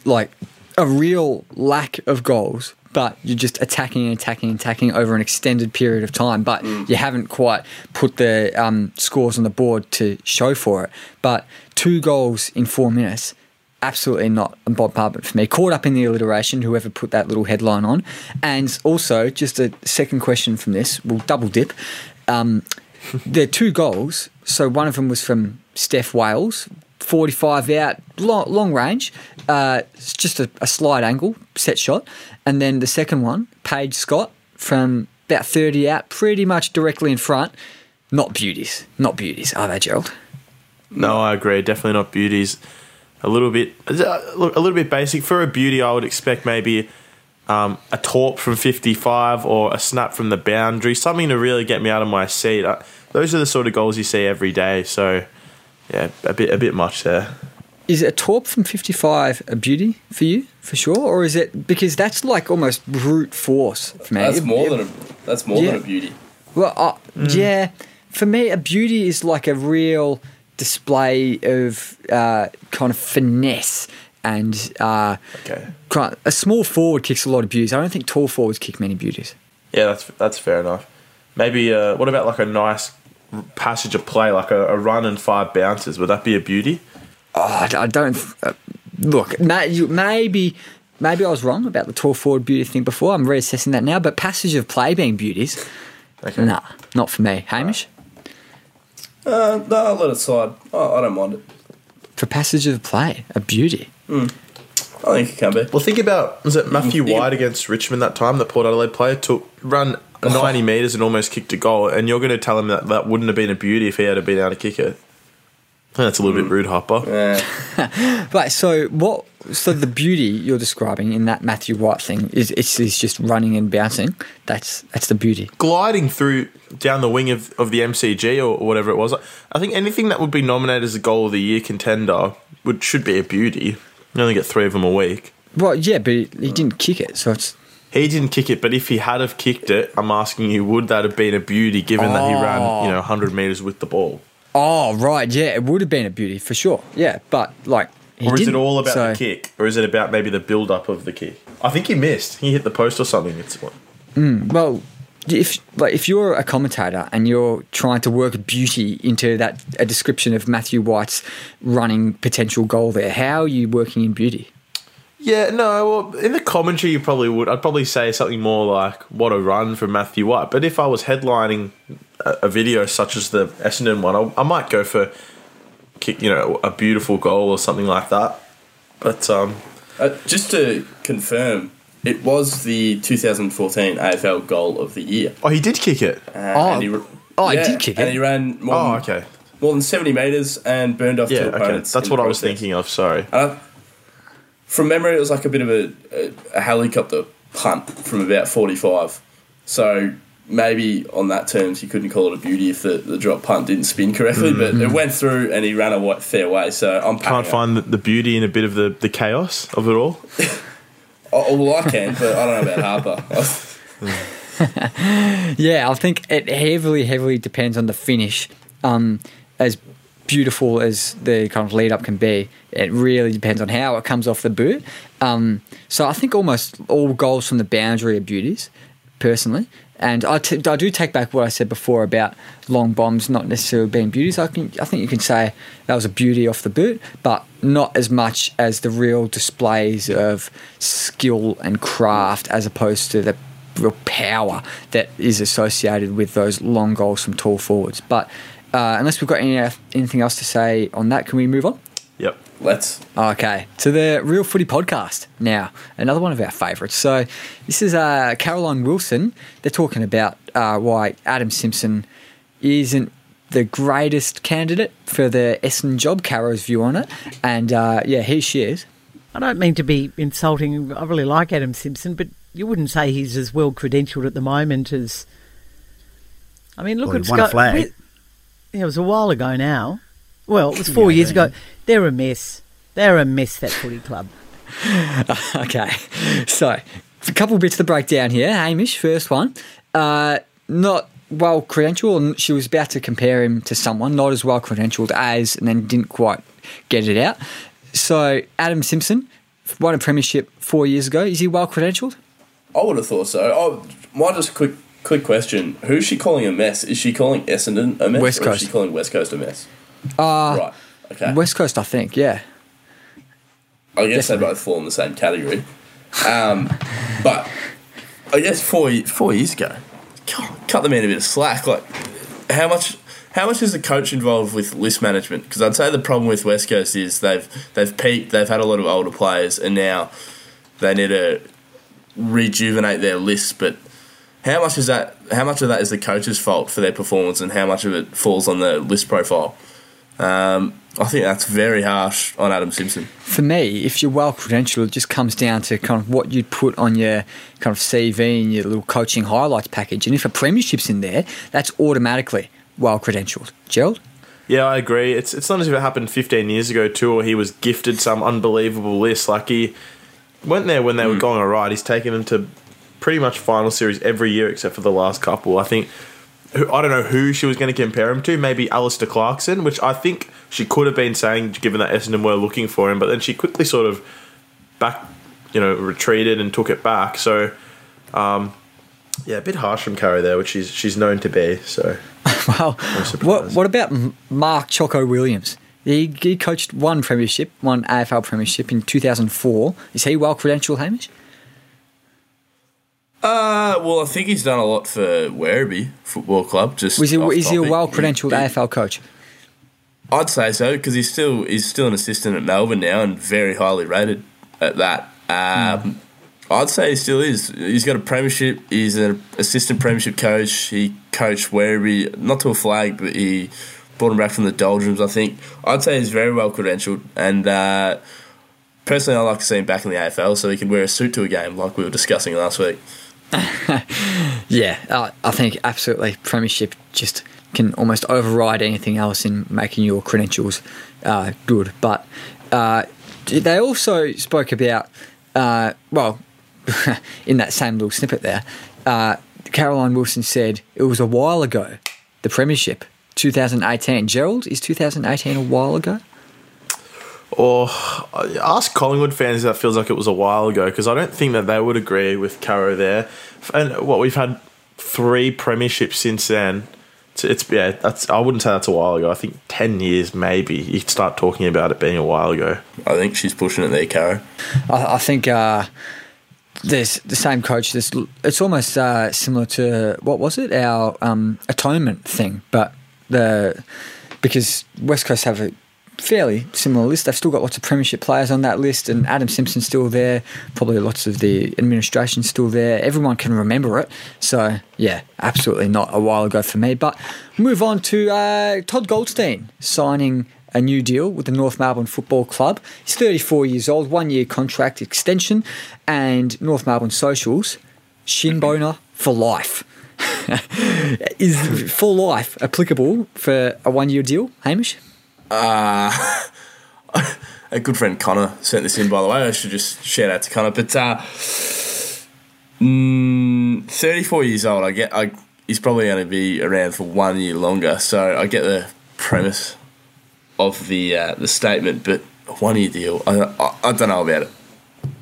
like a real lack of goals but you're just attacking and attacking and attacking over an extended period of time. But mm. you haven't quite put the um, scores on the board to show for it. But two goals in four minutes, absolutely not a bombardment for me. Caught up in the alliteration, whoever put that little headline on. And also, just a second question from this, we'll double dip. Um, there are two goals. So one of them was from Steph Wales, 45 out, long, long range. Uh, it's just a, a, slide angle, set shot. And then the second one, Paige Scott from about 30 out, pretty much directly in front. Not beauties. Not beauties, are they, Gerald? No, I agree. Definitely not beauties. A little bit, a little bit basic for a beauty. I would expect maybe um, a torp from 55 or a snap from the boundary, something to really get me out of my seat. Uh, those are the sort of goals you see every day. So yeah, a bit a bit much there. Is a torp from 55 a beauty for you, for sure? Or is it because that's like almost brute force for me? That's more than a, that's more yeah. than a beauty. Well, uh, mm. yeah, for me, a beauty is like a real display of uh, kind of finesse and uh, okay. a small forward kicks a lot of beauties. I don't think tall forwards kick many beauties. Yeah, that's that's fair enough. Maybe uh, what about like a nice passage of play, like a, a run and five bounces, would that be a beauty? Oh, I don't uh, look. Maybe maybe I was wrong about the tall forward beauty thing before. I'm reassessing that now. But passage of play being beauties, okay. nah, not for me. Hamish. Uh, no, I'll let it slide. Oh, I don't mind it. For passage of play, a beauty. Mm. I think it can be. Well, think about was it Matthew White against Richmond that time? The Port Adelaide player took run 90 metres and almost kicked a goal, and you're going to tell him that that wouldn't have been a beauty if he had been able to kick it. I think that's a little mm. bit rude, Hopper. Yeah. right. So what? So the beauty you're describing in that Matthew White thing is it's, it's just running and bouncing. That's that's the beauty. Gliding through down the wing of, of the MCG or whatever it was. I think anything that would be nominated as a goal of the year contender would should be a beauty. You only get three of them a week. Well, yeah, but he didn't kick it, so it's he didn't kick it, but if he had have kicked it, I'm asking you, would that have been a beauty given that he ran, you know, 100 meters with the ball? Oh, right, yeah, it would have been a beauty for sure. Yeah, but like, or is it all about so, the kick, or is it about maybe the build up of the kick? I think he missed. He hit the post or something. It's what. Mm, well, if like if you're a commentator and you're trying to work beauty into that a description of Matthew White's running potential goal there, how are you working in beauty? Yeah, no. Well, in the commentary, you probably would. I'd probably say something more like "What a run from Matthew White." But if I was headlining a, a video such as the Essendon one, I, I, might go for, you know, a beautiful goal or something like that. But um, uh, just to confirm, it was the 2014 AFL goal of the year. Oh, he did kick it. Uh, oh, he, oh, yeah, he did kick it. and he ran. More oh, than, okay. More than 70 meters and burned off yeah, two opponents. Okay. That's what I was thinking of. Sorry. Uh, from memory, it was like a bit of a, a, a helicopter punt from about 45. So maybe on that terms you couldn't call it a beauty if the, the drop punt didn't spin correctly, mm-hmm. but it went through and he ran a fair way. So I'm can't find the, the, beauty in a bit of the, the chaos of it all. oh, well, I can, but I don't know about Harper. yeah, I think it heavily, heavily depends on the finish. Um, as beautiful as the kind of lead up can be, it really depends on how it comes off the boot. Um, so I think almost all goals from the boundary are beauties, personally. And I, t- I do take back what I said before about long bombs not necessarily being beauties. I, can, I think you can say that was a beauty off the boot, but not as much as the real displays of skill and craft as opposed to the real power that is associated with those long goals from tall forwards. But uh, unless we've got any, anything else to say on that, can we move on? Yep. Let's. Okay, to the Real Footy podcast now, another one of our favourites. So, this is uh, Caroline Wilson. They're talking about uh, why Adam Simpson isn't the greatest candidate for the Essendon job, Caro's view on it. And uh, yeah, here she is. I don't mean to be insulting. I really like Adam Simpson, but you wouldn't say he's as well credentialed at the moment as. I mean, look well, at won a flag. Yeah, it was a while ago now. Well, it was four yeah, years ago. They're a mess. They're a mess, that footy club. okay. So, a couple bits to break down here. Hamish, first one. Uh, not well credentialed. She was about to compare him to someone not as well credentialed as, and then didn't quite get it out. So, Adam Simpson won a premiership four years ago. Is he well credentialed? I would have thought so. Oh, might just quick quick question: Who's she calling a mess? Is she calling Essendon a mess, West Coast. or is she calling West Coast a mess? Uh, right. Okay. West Coast, I think. Yeah. I guess Definitely. they both fall in the same category. Um, but I guess four four years ago, cut the man a bit of slack. Like, how much how much is the coach involved with list management? Because I'd say the problem with West Coast is they've they've peaked, they've had a lot of older players, and now they need to rejuvenate their list. But how much is that? How much of that is the coach's fault for their performance, and how much of it falls on the list profile? Um, I think that's very harsh on Adam Simpson. For me, if you're well credentialed, it just comes down to kind of what you'd put on your kind of CV and your little coaching highlights package. And if a premiership's in there, that's automatically well credentialed. Gerald? Yeah, I agree. It's it's not as if it happened 15 years ago too, or he was gifted some unbelievable list. Like he went there when they were mm. going all right. He's taken them to pretty much final series every year except for the last couple. I think I don't know who she was going to compare him to. Maybe Alastair Clarkson, which I think she could have been saying, given that Essendon were looking for him. But then she quickly sort of back, you know, retreated and took it back. So, um, yeah, a bit harsh from Caro there, which she's she's known to be. So, well, what what about Mark Choco Williams? He, he coached one premiership, one AFL premiership in 2004. Is he well credentialed, Hamish? Uh, well, I think he's done a lot for Werribee Football Club. Just was he, is he a well credentialed AFL coach? I'd say so because he's still he's still an assistant at Melbourne now and very highly rated at that. Um, mm. I'd say he still is. He's got a premiership. He's an assistant premiership coach. He coached Werribee not to a flag, but he brought him back from the doldrums. I think I'd say he's very well credentialed and. Uh, personally, I like to see him back in the AFL so he can wear a suit to a game, like we were discussing last week. yeah, uh, I think absolutely. Premiership just can almost override anything else in making your credentials uh, good. But uh, they also spoke about, uh, well, in that same little snippet there, uh, Caroline Wilson said it was a while ago, the Premiership, 2018. Gerald, is 2018 a while ago? Or ask Collingwood fans that feels like it was a while ago because I don't think that they would agree with Caro there. And what we've had three premierships since then. It's, it's, yeah, that's I wouldn't say that's a while ago. I think ten years maybe you could start talking about it being a while ago. I think she's pushing it there, Caro. I, I think uh, there's the same coach. This it's almost uh, similar to what was it our um, atonement thing, but the because West Coast have a fairly similar list. They've still got lots of premiership players on that list, and Adam Simpson's still there. Probably lots of the administration still there. Everyone can remember it. So yeah, absolutely not a while ago for me. But move on to uh, Todd Goldstein signing a new deal with the North Melbourne Football Club. He's 34 years old, one year contract extension, and North Melbourne Socials, Shinboner for life. Is for life applicable for a one year deal, Hamish? Uh, a good friend Connor sent this in, by the way. I should just shout out to Connor. But uh, mm, 34 years old, I get. I, he's probably going to be around for one year longer. So I get the premise of the uh, the statement, but one year deal, I, I, I don't know about it.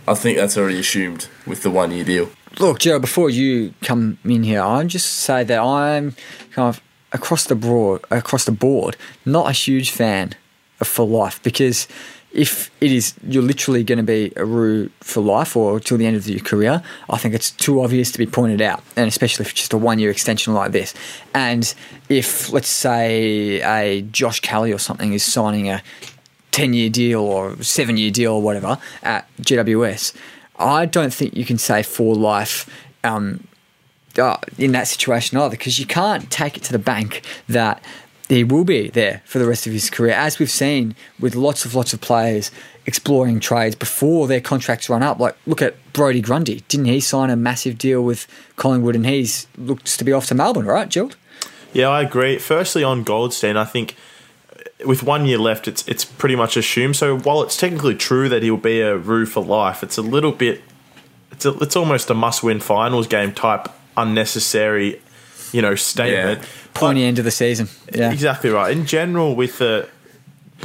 I think that's already assumed with the one year deal. Look, Joe, before you come in here, I just say that I'm kind of across the broad, across the board, not a huge fan of for life because if it is you're literally going to be a Roo for life or till the end of your career, I think it's too obvious to be pointed out, and especially if it's just a one year extension like this. And if let's say a Josh Kelly or something is signing a ten year deal or seven year deal or whatever at GWS, I don't think you can say for life. Um, Uh, in that situation either, because you can't take it to the bank that he will be there for the rest of his career, as we've seen with lots of lots of players exploring trades before their contracts run up. Like look at Brodie Grundy, didn't he sign a massive deal with Collingwood, and he's looks to be off to Melbourne, right, Jill? Yeah, I agree. Firstly, on Goldstein, I think uh, with one year left, it's it's pretty much assumed. So while it's technically true that he'll be a Roo for life, it's a little bit. It's a, it's almost a must-win finals game type unnecessary, you know, statement. Yeah. Pointy end of the season. Yeah, exactly right. In general, with the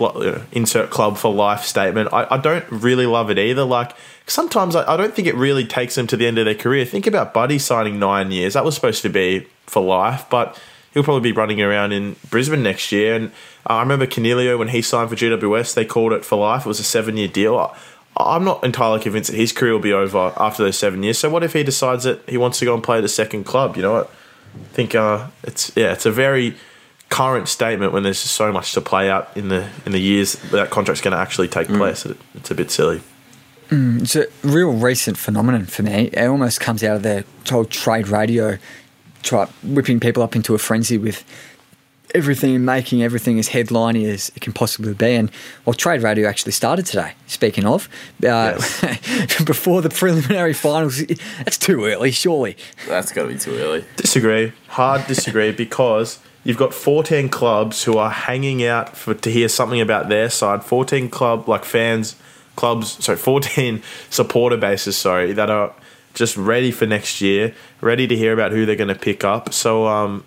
uh, insert club for life statement, I, I don't really love it either. Like sometimes I, I don't think it really takes them to the end of their career. Think about Buddy signing nine years. That was supposed to be for life, but he'll probably be running around in Brisbane next year. And I remember Coniglio when he signed for GWS, they called it for life. It was a seven year deal. I'm not entirely convinced that his career will be over after those seven years. So what if he decides that he wants to go and play at a second club? You know what? I think uh, it's yeah, it's a very current statement when there's just so much to play out in the in the years that contract's going to actually take mm. place. It, it's a bit silly. Mm, it's a real recent phenomenon for me. It almost comes out of the whole trade radio, try whipping people up into a frenzy with everything and making everything as headliney as it can possibly be. And well, Trade Radio actually started today. Speaking of, uh, yes. before the preliminary finals, that's too early, surely. That's got to be too early. Disagree. Hard disagree because you've got 14 clubs who are hanging out for to hear something about their side. 14 club like fans, clubs. Sorry, 14 supporter bases. Sorry, that are just ready for next year, ready to hear about who they're going to pick up. So um,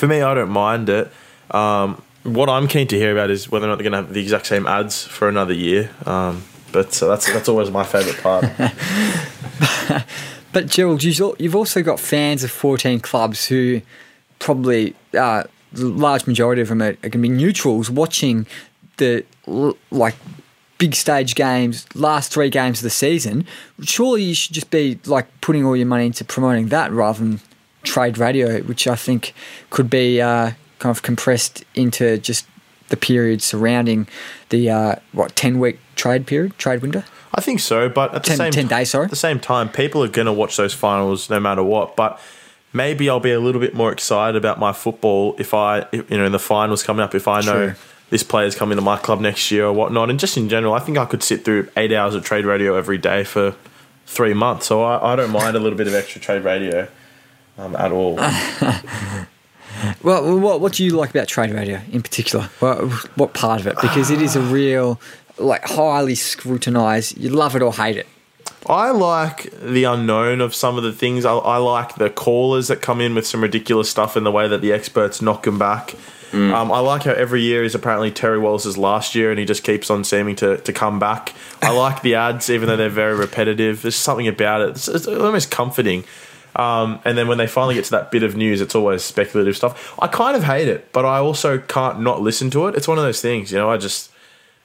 for me, I don't mind it. Um, what I'm keen to hear about is whether or not they're going to have the exact same ads for another year. Um, but uh, that's that's always my favourite part. but Gerald, you've also got fans of 14 clubs who probably uh, the large majority of them are, are going to be neutrals watching the like big stage games, last three games of the season. Surely you should just be like putting all your money into promoting that rather than trade radio, which I think could be uh, kind of compressed into just the period surrounding the uh, what ten week trade period, trade window. I think so, but at 10, the same 10 days, sorry. At the same time, people are going to watch those finals no matter what. But maybe I'll be a little bit more excited about my football if I, you know, in the finals coming up, if I know True. this player's coming to my club next year or whatnot. And just in general, I think I could sit through eight hours of trade radio every day for three months. So I, I don't mind a little bit of extra trade radio um, at all. well, what what do you like about trade radio in particular? What what part of it? Because it is a real like highly scrutinized. You love it or hate it. I like the unknown of some of the things. I, I, like the callers that come in with some ridiculous stuff and the way that the experts knock them back. Mm. Um, I like how every year is apparently Terry Wallace's last year and he just keeps on seeming to, to come back. I like the ads, even though they're very repetitive. There's something about it. It's, it's almost comforting. Um, and then when they finally get to that bit of news, it's always speculative stuff. I kind of hate it, but I also can't not listen to it. It's one of those things, you know. I just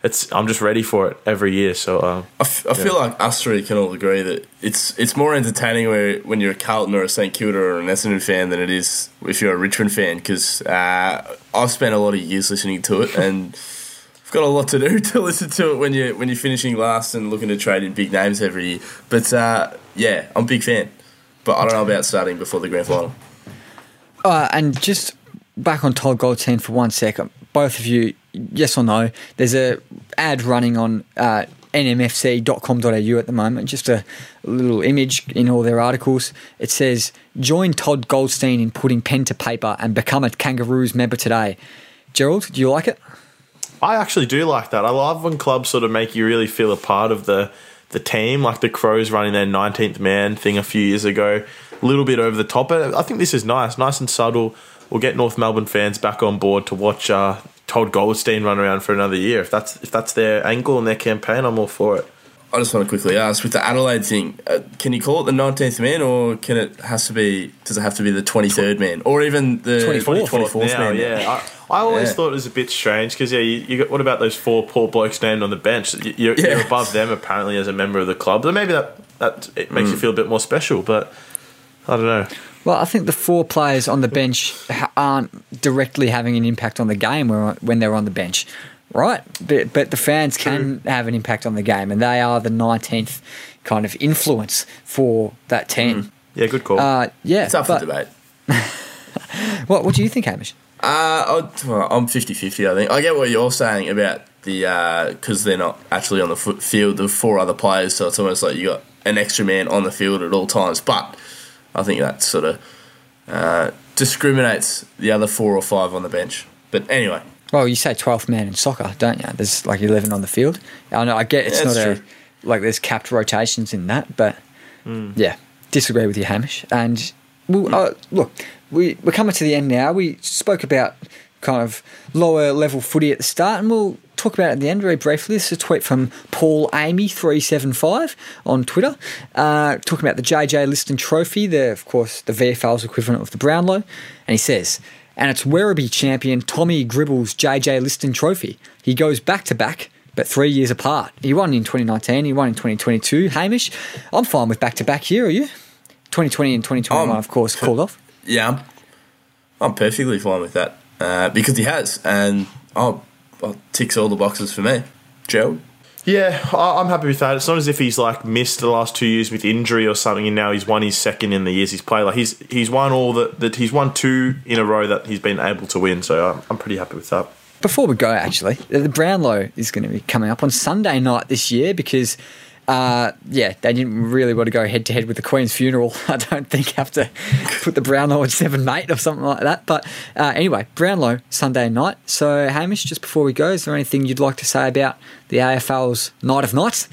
it's I'm just ready for it every year. So uh, I, f- I yeah. feel like us three can all agree that it's it's more entertaining where, when you're a Carlton or a St Kilda or an Essendon fan than it is if you're a Richmond fan because uh, I've spent a lot of years listening to it and. I've got a lot to do to listen to it when you when you're finishing last and looking to trade in big names every year. But uh, yeah, I'm a big fan. But I don't know about starting before the grand final. Uh, and just back on Todd Goldstein for one second. Both of you, yes or no? There's a ad running on uh, nmfc.com.au at the moment. Just a little image in all their articles. It says, "Join Todd Goldstein in putting pen to paper and become a Kangaroos member today." Gerald, do you like it? I actually do like that. I love when clubs sort of make you really feel a part of the the team, like the Crows running their 19th man thing a few years ago. A little bit over the top. I think this is nice, nice and subtle we'll get North Melbourne fans back on board to watch uh, Todd Goldstein run around for another year. If that's if that's their angle and their campaign, I'm all for it. I just want to quickly ask with the Adelaide thing, uh, can you call it the 19th man, or can it has to be? Does it have to be the 23rd man, or even the 24th, 24th now, man? Yeah, I, I always yeah. thought it was a bit strange because yeah, you, you, got what about those four poor blokes named on the bench? You're, yeah. above them apparently as a member of the club. So maybe that that it makes mm. you feel a bit more special, but I don't know. Well, I think the four players on the bench aren't directly having an impact on the game when they're on the bench, right? But, but the fans True. can have an impact on the game, and they are the 19th kind of influence for that team. Mm. Yeah, good call. Uh, yeah, it's up for debate. what What do you think, Hamish? Uh, I'm 50 50, I think. I get what you're saying about the because uh, they're not actually on the field, the four other players, so it's almost like you got an extra man on the field at all times. But I think that sort of uh, discriminates the other four or five on the bench. But anyway. Well, you say 12th man in soccer, don't you? There's like 11 on the field. I know, I get it's yeah, not a, like there's capped rotations in that, but mm. yeah, disagree with you, Hamish. And we'll, uh, look, we, we're coming to the end now. We spoke about kind of lower level footy at the start, and we'll talk about it at the end very briefly. This is a tweet from Paul Amy three seven five on Twitter, uh, talking about the JJ Liston Trophy, the of course the VFL's equivalent of the Brownlow, and he says. And it's Werribee champion Tommy Gribble's JJ Liston Trophy. He goes back to back, but three years apart. He won in 2019, he won in 2022. Hamish, I'm fine with back to back here, are you? 2020 and 2021, um, of course, called off. Yeah, I'm, I'm perfectly fine with that uh, because he has. And oh, well, ticks all the boxes for me. Joe? Yeah, I'm happy with that. It's not as if he's like missed the last two years with injury or something, and now he's won his second in the years he's played. Like he's he's won all that that he's won two in a row that he's been able to win. So I'm, I'm pretty happy with that. Before we go, actually, the Brownlow is going to be coming up on Sunday night this year because uh, yeah, they didn't really want to go head to head with the Queen's funeral. I don't think have to put the Brownlow at seven mate or something like that. But uh, anyway, Brownlow Sunday night. So Hamish, just before we go, is there anything you'd like to say about the AFL's Night of Nights?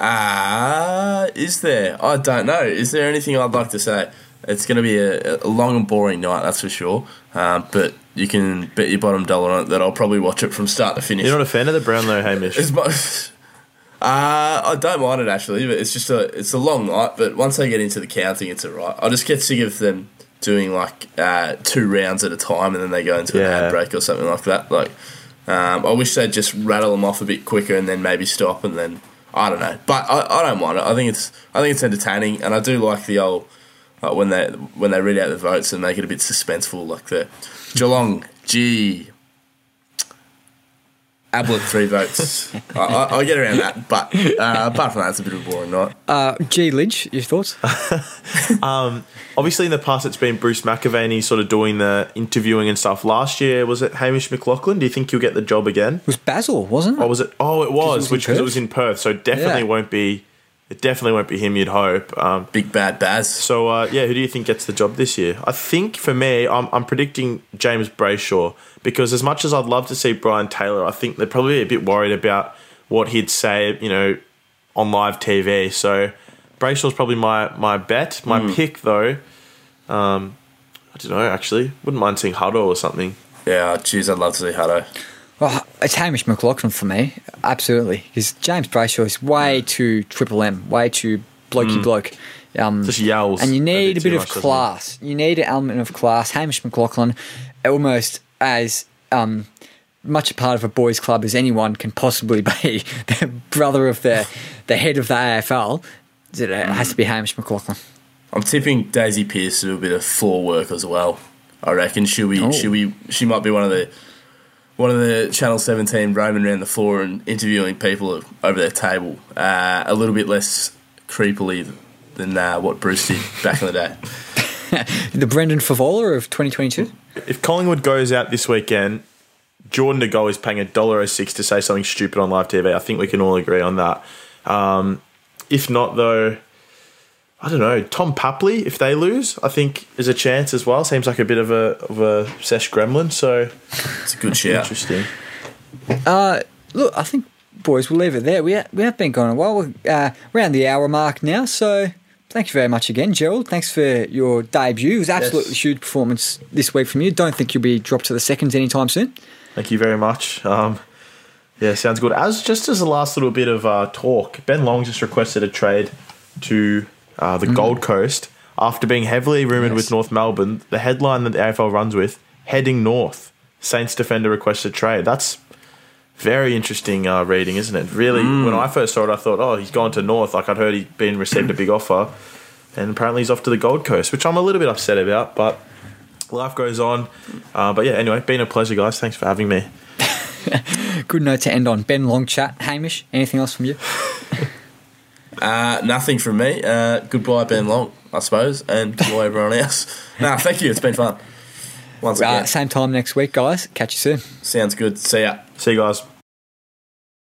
Ah, uh, is there? I don't know. Is there anything I'd like to say? It's going to be a, a long and boring night, that's for sure. Uh, but you can bet your bottom dollar on it that I'll probably watch it from start to finish. You're not a fan of the Brownlow, Hamish? As much, uh, I don't mind it actually, but it's just a it's a long night. But once they get into the counting, it's alright. I just get sick of them doing like uh, two rounds at a time, and then they go into yeah. an ad break or something like that. Like, um, I wish they'd just rattle them off a bit quicker, and then maybe stop, and then I don't know. But I, I don't mind it. I think it's I think it's entertaining, and I do like the old like when they when they read out the votes and make it a bit suspenseful, like the Geelong G Ablett three votes. I, I, get around that, but uh, apart from that, it's a bit of a boring night. Uh, G. Lynch, your thoughts? um, obviously, in the past, it's been Bruce McAvaney sort of doing the interviewing and stuff. Last year, was it Hamish McLachlan? Do you think you'll get the job again? It was Basil, wasn't it? Oh, was it? Oh, it was, which because it was in Perth, so definitely yeah. won't be. It definitely won't be him. You'd hope. Um, Big bad Baz. So uh, yeah, who do you think gets the job this year? I think for me, I'm, I'm predicting James Brayshaw because as much as I'd love to see Brian Taylor, I think they're probably a bit worried about what he'd say, you know, on live TV. So Brayshaw's probably my my bet. My Mm. pick though, um, I don't know. Actually, wouldn't mind seeing Hutto or something. Yeah, geez, I'd love to see Hutto. Well, it's Hamish McLachlan for me, absolutely. Because James Brayshaw is way too triple M, way too blokey Mm. bloke. Um, Just yells and you a need bit a bit of much, class. You need an element of class. Hamish McLachlan, almost as um, much a part of a boys' club as anyone can possibly be. the brother of the the head of the AFL. It has to be Hamish McLachlan. I'm tipping Daisy Pearce to do a bit of floor work as well. I reckon she'll be Oh. she'll be she might be one of the one of the Channel 17 roaming around the floor and interviewing people over their table. Uh, a little bit less creepily than uh, what Bruce did back in the day. The Brendan Fevola of 2022. If Collingwood goes out this weekend, Jordan De Goey is paying a dollar oh six to say something stupid on live TV. I think we can all agree on that. Um, if not, though, I don't know. Tom Papley, if they lose, I think is a chance as well. Seems like a bit of a of a sesh gremlin. So it's a good shout. Interesting. Uh, look, I think, boys, we'll leave it there. We, ha- we have been going a while. We're uh, around the hour mark now, so thank you very much again, Gerald. Thanks for your debut. It was absolutely Yes. huge performance this week from you. Don't think you'll be dropped to the seconds anytime soon. Thank you very much. Um, yeah, sounds good. As just as a last little bit of uh, talk, Ben Long just requested a trade to uh, the Mm. Gold Coast after being heavily rumoured Yes. with North Melbourne. The headline that the AFL runs with: heading north. Saints defender requests a trade. That's very interesting uh, reading, isn't it? Really, Mm. when I first saw it, I thought, oh, he's gone to North. Like I'd heard he'd been received a big offer, and apparently he's off to the Gold Coast, which I'm a little bit upset about. But life goes on. Uh, but yeah, anyway, been a pleasure, guys. Thanks for having me. Good note to end on. Ben Long chat. Hamish, anything else from you? Uh, nothing from me. Uh, goodbye, Ben Long, I suppose, and goodbye, everyone else. No, thank you. It's been fun. Once Uh, again. same time next week, guys. Catch you soon. Sounds good. See ya. See you guys.